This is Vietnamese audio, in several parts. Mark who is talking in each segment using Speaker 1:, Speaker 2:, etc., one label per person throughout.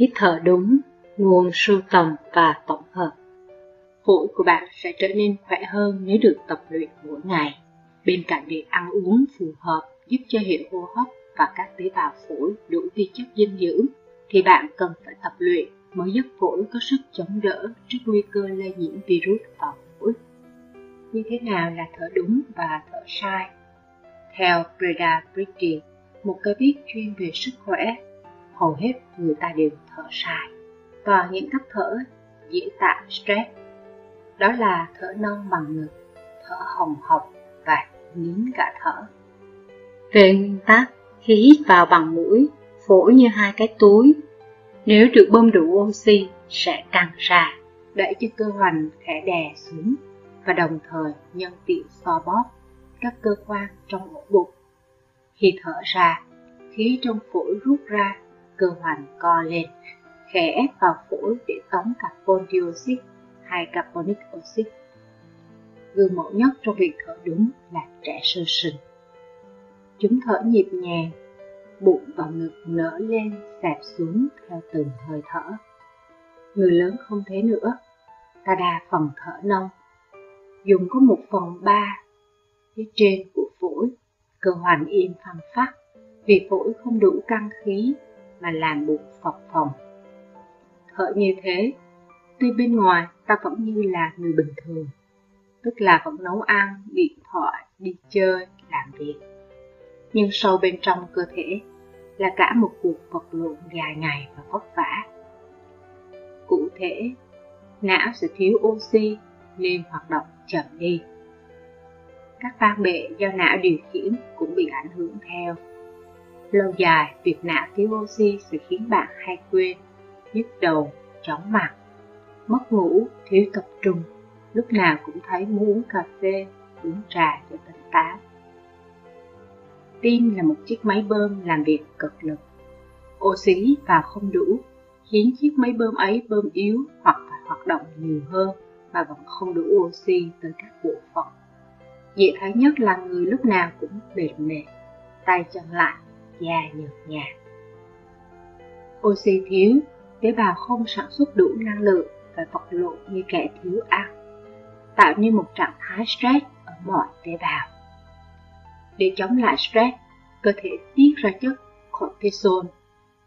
Speaker 1: Hít thở đúng, nguồn sưu tầm và tổng hợp. Phổi của bạn sẽ trở nên khỏe hơn nếu được tập luyện mỗi ngày. Bên cạnh việc ăn uống phù hợp giúp cho hệ hô hấp và các tế bào phổi đủ vi chất dinh dưỡng, thì bạn cần phải tập luyện mới giúp phổi có sức chống đỡ trước nguy cơ lây nhiễm virus vào phổi. Như thế nào là thở đúng và thở sai? Theo Breda Bricky, một cái viết chuyên về sức khỏe, hầu hết người ta đều thở sai. Và những cách thở dễ tạo stress, đó là thở nông bằng ngực, thở hồng hộc và nín cả thở. Về nguyên tắc, khi hít vào bằng mũi, phổi như hai cái túi. Nếu được bơm đủ oxy, sẽ căng ra, đẩy cho cơ hoành khẽ đè xuống và đồng thời nhân tiện so bóp các cơ quan trong ổ bụng. Khi thở ra, khí trong phổi rút ra, cơ hoàn co lên, khẽ ép vào phổi để tống carbon dioxide hay carbonic oxide. Gương mẫu nhất trong việc thở đúng là trẻ sơ sinh. Chúng thở nhịp nhàng, bụng và ngực nở lên sạp xuống theo từng hơi thở. Người lớn không thế nữa, ta đa phần thở nông, dùng có một phần ba phía trên của phổi, cơ hoàn yên phăng phát, vì phổi không đủ căng khí mà làm bụng phập phồng. Thở như thế, tuy bên ngoài ta vẫn như là người bình thường, tức là vẫn nấu ăn, điện thoại, đi chơi, làm việc. Nhưng sâu bên trong cơ thể là cả một cuộc vật lộn dài ngày và vất vả. Cụ thể, não sẽ thiếu oxy nên hoạt động chậm đi. Các ban bệ do não điều khiển cũng bị ảnh hưởng theo. Lâu dài, việc não thiếu oxy sẽ khiến bạn hay quên, nhức đầu, chóng mặt, mất ngủ, thiếu tập trung, lúc nào cũng thấy muốn uống cà phê, uống trà cho tỉnh táo. Tim là một chiếc máy bơm làm việc cực lực. Oxy vào không đủ, khiến chiếc máy bơm ấy bơm yếu hoặc phải hoạt động nhiều hơn mà vẫn không đủ oxy tới các bộ phận. Dễ thấy nhất là người lúc nào cũng mệt mệt, tay chân lạnh, da nhợt nhạt. Oxy thiếu, tế bào không sản xuất đủ năng lượng và vật lộn như kẻ thiếu ăn, tạo nên một trạng thái stress ở mọi tế bào. Để chống lại stress, cơ thể tiết ra chất cortisol.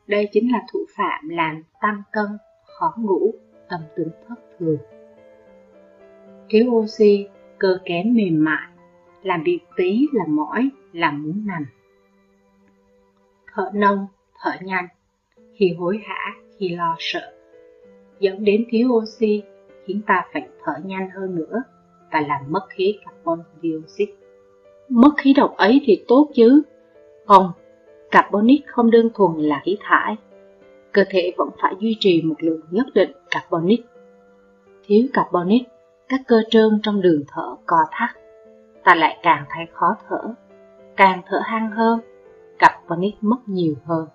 Speaker 1: Đây chính là thủ phạm làm tăng cân, khó ngủ, tâm tính thất thường. Thiếu oxy, cơ kém mềm mại, làm việc tí là mỏi, làm muốn nằm. Thở nông, thở nhanh, khi hối hả, khi lo sợ, dẫn đến thiếu oxy khiến ta phải thở nhanh hơn nữa và làm mất khí carbon dioxide. Mất khí độc ấy thì tốt chứ. Không, carbonic không đơn thuần là khí thải. Cơ thể vẫn phải duy trì một lượng nhất định carbonic. Thiếu carbonic, các cơ trơn trong đường thở co thắt. Ta lại càng thấy khó thở, càng thở hăng hơn, carbonic mất nhiều hơn.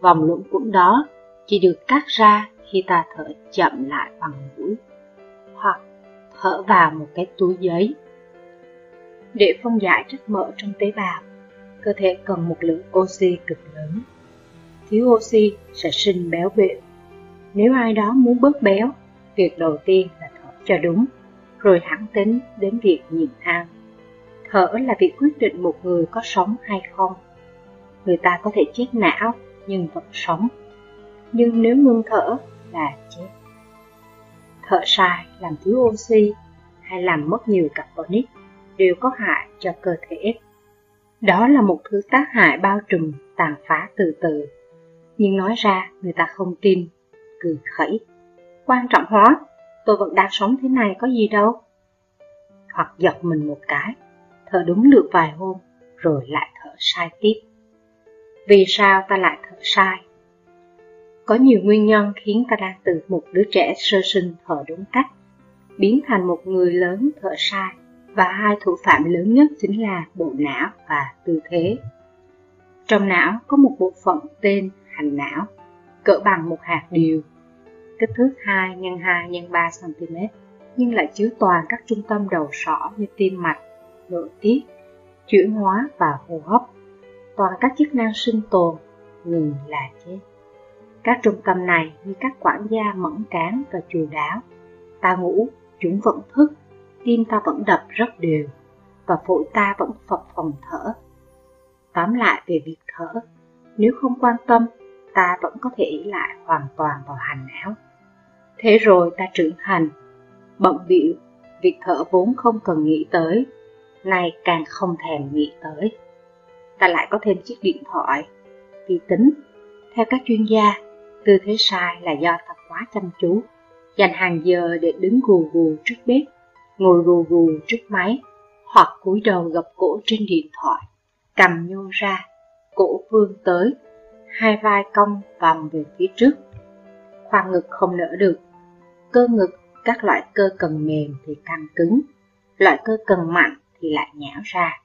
Speaker 1: Vòng luẩn quẩn đó chỉ được cắt ra khi ta thở chậm lại bằng mũi hoặc thở vào một cái túi giấy để phân giải chất mỡ trong tế bào, cơ thể cần một lượng oxy cực lớn. Thiếu oxy sẽ sinh béo bệnh. Nếu ai đó muốn bớt béo, việc đầu tiên là thở cho đúng, rồi hẳn tính đến việc nhịn ăn. Thở là việc quyết định một người có sống hay không. Người ta có thể chết não nhưng vẫn sống. Nhưng nếu ngưng thở là chết. Thở sai làm thiếu oxy hay làm mất nhiều carbonic đều có hại cho cơ thể. Đó là một thứ tác hại bao trùm, tàn phá từ từ. Nhưng nói ra người ta không tin, cười khẩy. Quan trọng hóa, tôi vẫn đang sống thế này có gì đâu. Hoặc giật mình một cái, thở đúng được vài hôm, rồi lại thở sai tiếp. Vì sao ta lại thở sai? Có nhiều nguyên nhân khiến ta đang từ một đứa trẻ sơ sinh thở đúng cách, biến thành một người lớn thở sai và hai thủ phạm lớn nhất chính là bộ não và tư thế. Trong não có một bộ phận tên hành não, cỡ bằng một hạt điều, kích thước 2 x 2 x 3 cm, nhưng lại chứa toàn các trung tâm đầu sỏ như tim mạch, nội tiết, chuyển hóa và hô hấp, còn các chức năng sinh tồn, ngừng là chết. Các trung tâm này như các quản gia mẫn cán và chu đáo. Ta ngủ, chúng vẫn thức, tim ta vẫn đập rất đều, và phổi ta vẫn phập phòng thở. Tóm lại về việc thở, nếu không quan tâm, ta vẫn có thể ý lại hoàn toàn vào hành não. Thế rồi ta trưởng thành, bận bịu, việc thở vốn không cần nghĩ tới, nay càng không thèm nghĩ tới. Ta lại có thêm chiếc điện thoại, vi tính. Theo các chuyên gia, tư thế sai là do ta quá chăm chú, dành hàng giờ để đứng gù gù trước bếp, ngồi gù gù trước máy, hoặc cúi đầu gập cổ trên điện thoại, cầm nhô ra, cổ vươn tới, hai vai cong vòng về phía trước. Khoang ngực không nở được, cơ ngực các loại cơ cần mềm thì căng cứng, loại cơ cần mạnh thì lại nhão ra.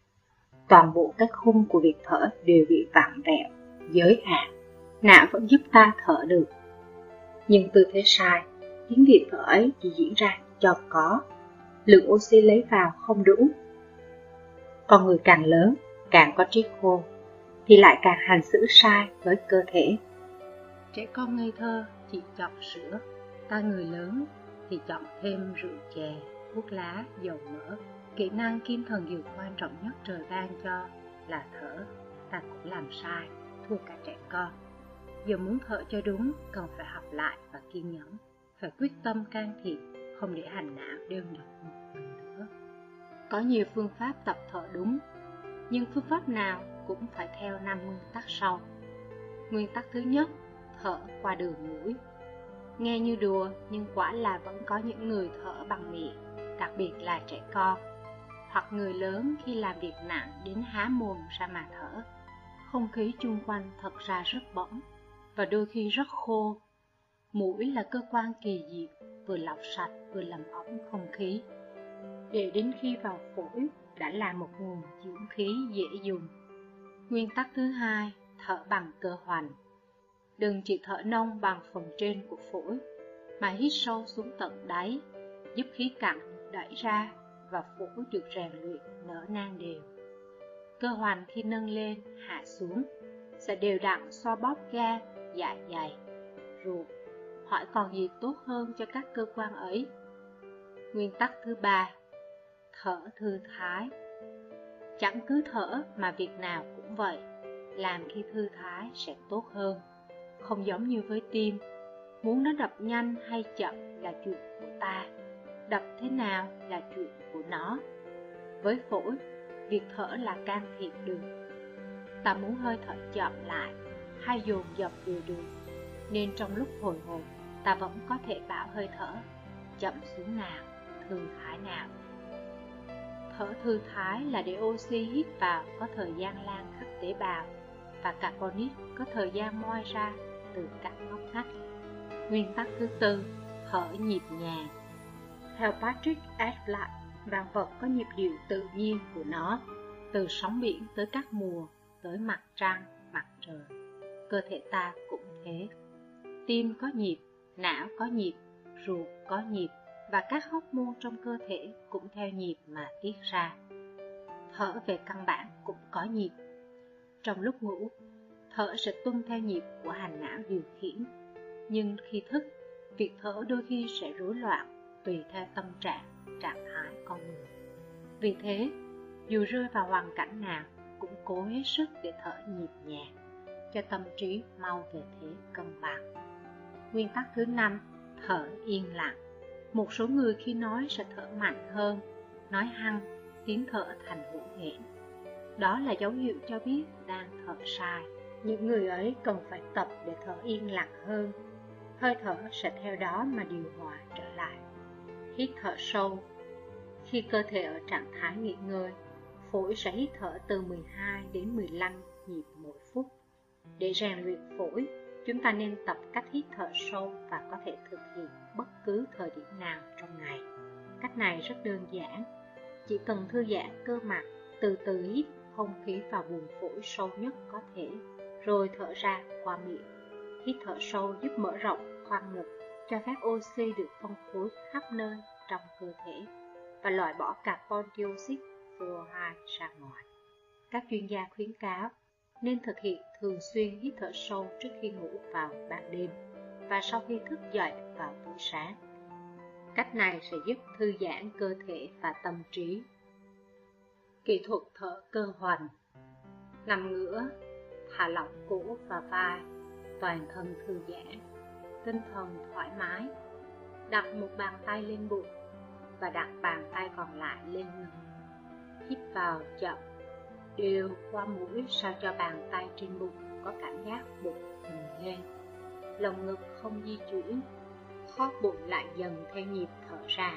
Speaker 1: Toàn bộ các khung của việc thở đều bị vặn vẹo, giới hạn. Não vẫn giúp ta thở được. Nhưng tư thế sai, tiếng việc thở ấy chỉ diễn ra cho có. Lượng oxy lấy vào không đủ. Con người càng lớn, càng có trí khôn, thì lại càng hành xử sai với cơ thể. Trẻ con ngây thơ chỉ chọn sữa, ta người lớn thì chọn thêm rượu chè, thuốc lá, dầu mỡ. Kỹ năng kim thần dược quan trọng nhất trời ban cho là thở, ta cũng làm sai, thua cả trẻ con. Giờ muốn thở cho đúng, cần phải học lại và kiên nhẫn, phải quyết tâm can thiệp, không để hành não đơn độc một lần nữa. Có nhiều phương pháp tập thở đúng, nhưng phương pháp nào cũng phải theo năm nguyên tắc sau. Nguyên tắc thứ nhất, thở qua đường mũi. Nghe như đùa, nhưng quả là vẫn có những người thở bằng miệng, đặc biệt là trẻ con, hoặc người lớn khi làm việc nặng đến há mồm ra mà thở. Không khí chung quanh thật ra rất bẩn, và đôi khi rất khô. Mũi là cơ quan kỳ diệu, vừa lọc sạch vừa làm ẩm không khí. Để đến khi vào phổi đã là một nguồn dưỡng khí dễ dùng. Nguyên tắc thứ hai, thở bằng cơ hoành. Đừng chỉ thở nông bằng phần trên của phổi, mà hít sâu xuống tận đáy, giúp khí cặn đẩy ra và phổi được rèn luyện nở nang đều. Cơ hoành khi nâng lên, hạ xuống, sẽ đều đặn xoa bóp ga, dạ dày, ruột. Hỏi còn gì tốt hơn cho các cơ quan ấy? Nguyên tắc thứ ba, thở thư thái. Chẳng cứ thở mà việc nào cũng vậy, làm khi thư thái sẽ tốt hơn. Không giống như với tim, muốn nó đập nhanh hay chậm là chuyện của ta, đập thế nào là chuyện của nó. Với phổi, việc thở là can thiệp được. Ta muốn hơi thở chậm lại hay dồn dập đều được, nên trong lúc hồi hộp, ta vẫn có thể bảo hơi thở chậm xuống nào, thư thái nào. Thở thư thái là để oxy hít vào có thời gian lan khắp tế bào và carbonic có thời gian moi ra từ các ngóc ngách. Nguyên tắc thứ tư, thở nhịp nhàng. Theo Patrick Black, vạn vật có nhịp điệu tự nhiên của nó, từ sóng biển tới các mùa, tới mặt trăng, mặt trời. Cơ thể ta cũng thế. Tim có nhịp, não có nhịp, ruột có nhịp, và các hóc môn trong cơ thể cũng theo nhịp mà tiết ra. Thở về căn bản cũng có nhịp. Trong lúc ngủ, thở sẽ tuân theo nhịp của hành não điều khiển. Nhưng khi thức, việc thở đôi khi sẽ rối loạn tùy theo tâm trạng, trạng thái con người. Vì thế, dù rơi vào hoàn cảnh nào, cũng cố hết sức để thở nhịp nhàng, cho tâm trí mau về thế cân bằng. Nguyên tắc thứ năm, thở yên lặng. Một số người khi nói sẽ thở mạnh hơn, nói hăng, tiếng thở thành hữu hển. Đó là dấu hiệu cho biết đang thở sai. Những người ấy cần phải tập để thở yên lặng hơn. Hơi thở sẽ theo đó mà điều hòa trở lại. Hít thở sâu. Khi cơ thể ở trạng thái nghỉ ngơi, phổi sẽ hít thở từ 12 đến 15 nhịp mỗi phút. Để rèn luyện phổi, chúng ta nên tập cách hít thở sâu và có thể thực hiện bất cứ thời điểm nào trong ngày. Cách này rất đơn giản, chỉ cần thư giãn cơ mặt, từ từ hít không khí vào buồng phổi sâu nhất có thể, rồi thở ra qua miệng. Hít thở sâu giúp mở rộng khoang ngực, cho phép oxy được phân phối khắp nơi trong cơ thể và loại bỏ carbon dioxide CO2 ra ngoài. Các chuyên gia khuyến cáo nên thực hiện thường xuyên hít thở sâu trước khi ngủ vào ban đêm và sau khi thức dậy vào buổi sáng. Cách này sẽ giúp thư giãn cơ thể và tâm trí. Kỹ thuật thở cơ hoành Nằm ngửa, thả lỏng cổ và vai, toàn thân thư giãn, tinh thần thoải mái. Đặt một bàn tay lên bụng và đặt bàn tay còn lại lên ngực. Hít vào chậm, đều qua mũi sao cho bàn tay trên bụng có cảm giác bụng phình lên. Lồng ngực không di chuyển, khóp bụng lại dần theo nhịp thở ra.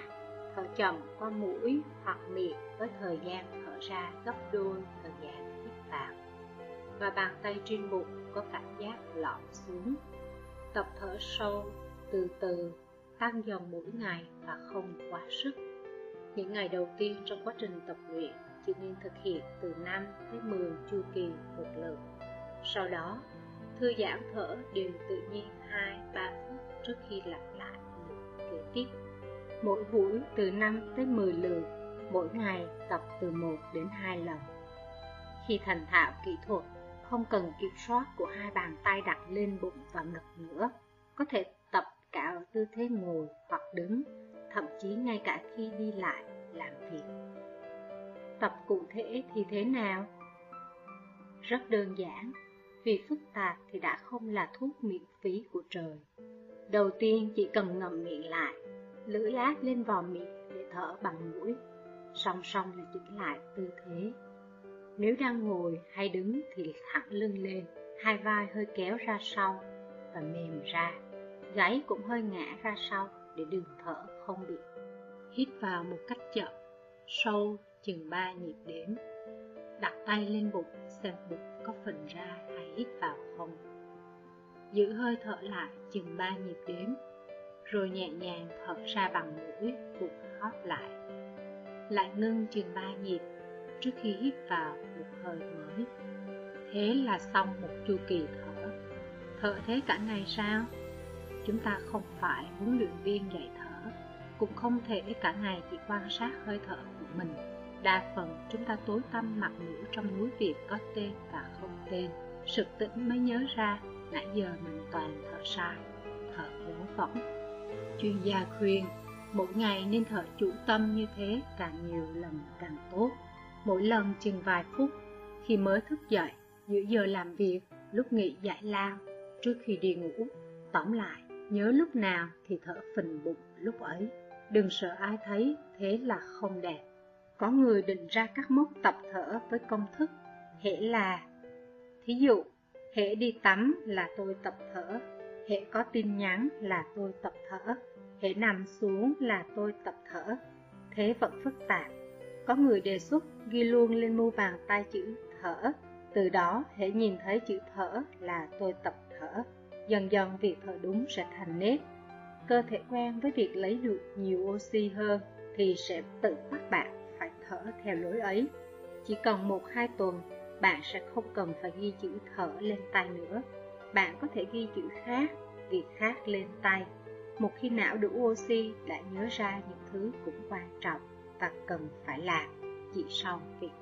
Speaker 1: Thở chậm qua mũi hoặc miệng với thời gian thở ra gấp đôi thời gian hít vào. Và bàn tay trên bụng có cảm giác lõm xuống. Tập thở sâu, từ từ, tăng dần mỗi ngày và không quá sức. Những ngày đầu tiên trong quá trình tập luyện chỉ nên thực hiện từ 5 tới 10 chu kỳ một lần. Sau đó, thư giãn thở đều tự nhiên 2-3 phút trước khi lặp lại lượt kế tiếp. Mỗi buổi từ 5 tới 10 lượt, mỗi ngày tập từ 1 đến 2 lần. Khi thành thạo kỹ thuật, không cần kiểm soát của hai bàn tay đặt lên bụng và ngực nữa, có thể tập cả ở tư thế ngồi hoặc đứng, thậm chí ngay cả khi đi lại làm việc. Tập cụ thể thì thế nào? Rất đơn giản, vì phức tạp thì đã không là thuốc miễn phí của trời. Đầu tiên chỉ cần ngậm miệng lại, lưỡi áp lên vò miệng để thở bằng mũi, song song là chỉnh lại tư thế. Nếu đang ngồi hay đứng thì thẳng lưng lên, hai vai hơi kéo ra sau và mềm ra, gáy cũng hơi ngã ra sau để đường thở không bị. Hít vào một cách chậm, sâu chừng ba nhịp đếm. Đặt tay lên bụng xem bụng có phần ra hay hít vào không. Giữ hơi thở lại chừng ba nhịp đếm, rồi nhẹ nhàng thở ra bằng mũi, bụng hót lại. Lại ngưng chừng ba nhịp trước khi hít vào một hơi mới. Thế là xong một chu kỳ thở. Thở thế cả ngày sao? Chúng ta không phải huấn luyện viên dạy thở, cũng không thể cả ngày chỉ quan sát hơi thở của mình Đa phần chúng ta tối tâm mặt mũi trong núi Việt có tên và không tên Sực tỉnh mới nhớ ra nãy giờ mình toàn thở sai, thở vớ võng. Chuyên gia khuyên mỗi ngày nên thở chủ tâm như thế càng nhiều lần càng tốt Mỗi lần chừng vài phút khi mới thức dậy, giữa giờ làm việc, lúc nghỉ giải lao, trước khi đi ngủ Tóm lại, nhớ lúc nào thì thở phình bụng lúc ấy Đừng sợ ai thấy, thế là không đẹp có người định ra các mốc tập thở với công thức hệ là Thí dụ, hệ đi tắm là tôi tập thở, hệ có tin nhắn là tôi tập thở, hệ nằm xuống là tôi tập thở. Thế vẫn phức tạp. Có người đề xuất ghi luôn lên mu bàn tay chữ thở, từ đó hệ nhìn thấy chữ thở là tôi tập thở. Dần dần việc thở đúng sẽ thành nếp. Cơ thể quen với việc lấy được nhiều oxy hơn thì sẽ tự bắt bạn phải thở theo lối ấy. Chỉ cần một hai tuần, bạn sẽ không cần phải ghi chữ thở lên tay nữa. Bạn có thể ghi chữ khác, việc khác lên tay. Một khi não đủ oxy đã nhớ ra những thứ cũng quan trọng và cần phải làm chỉ sau việc.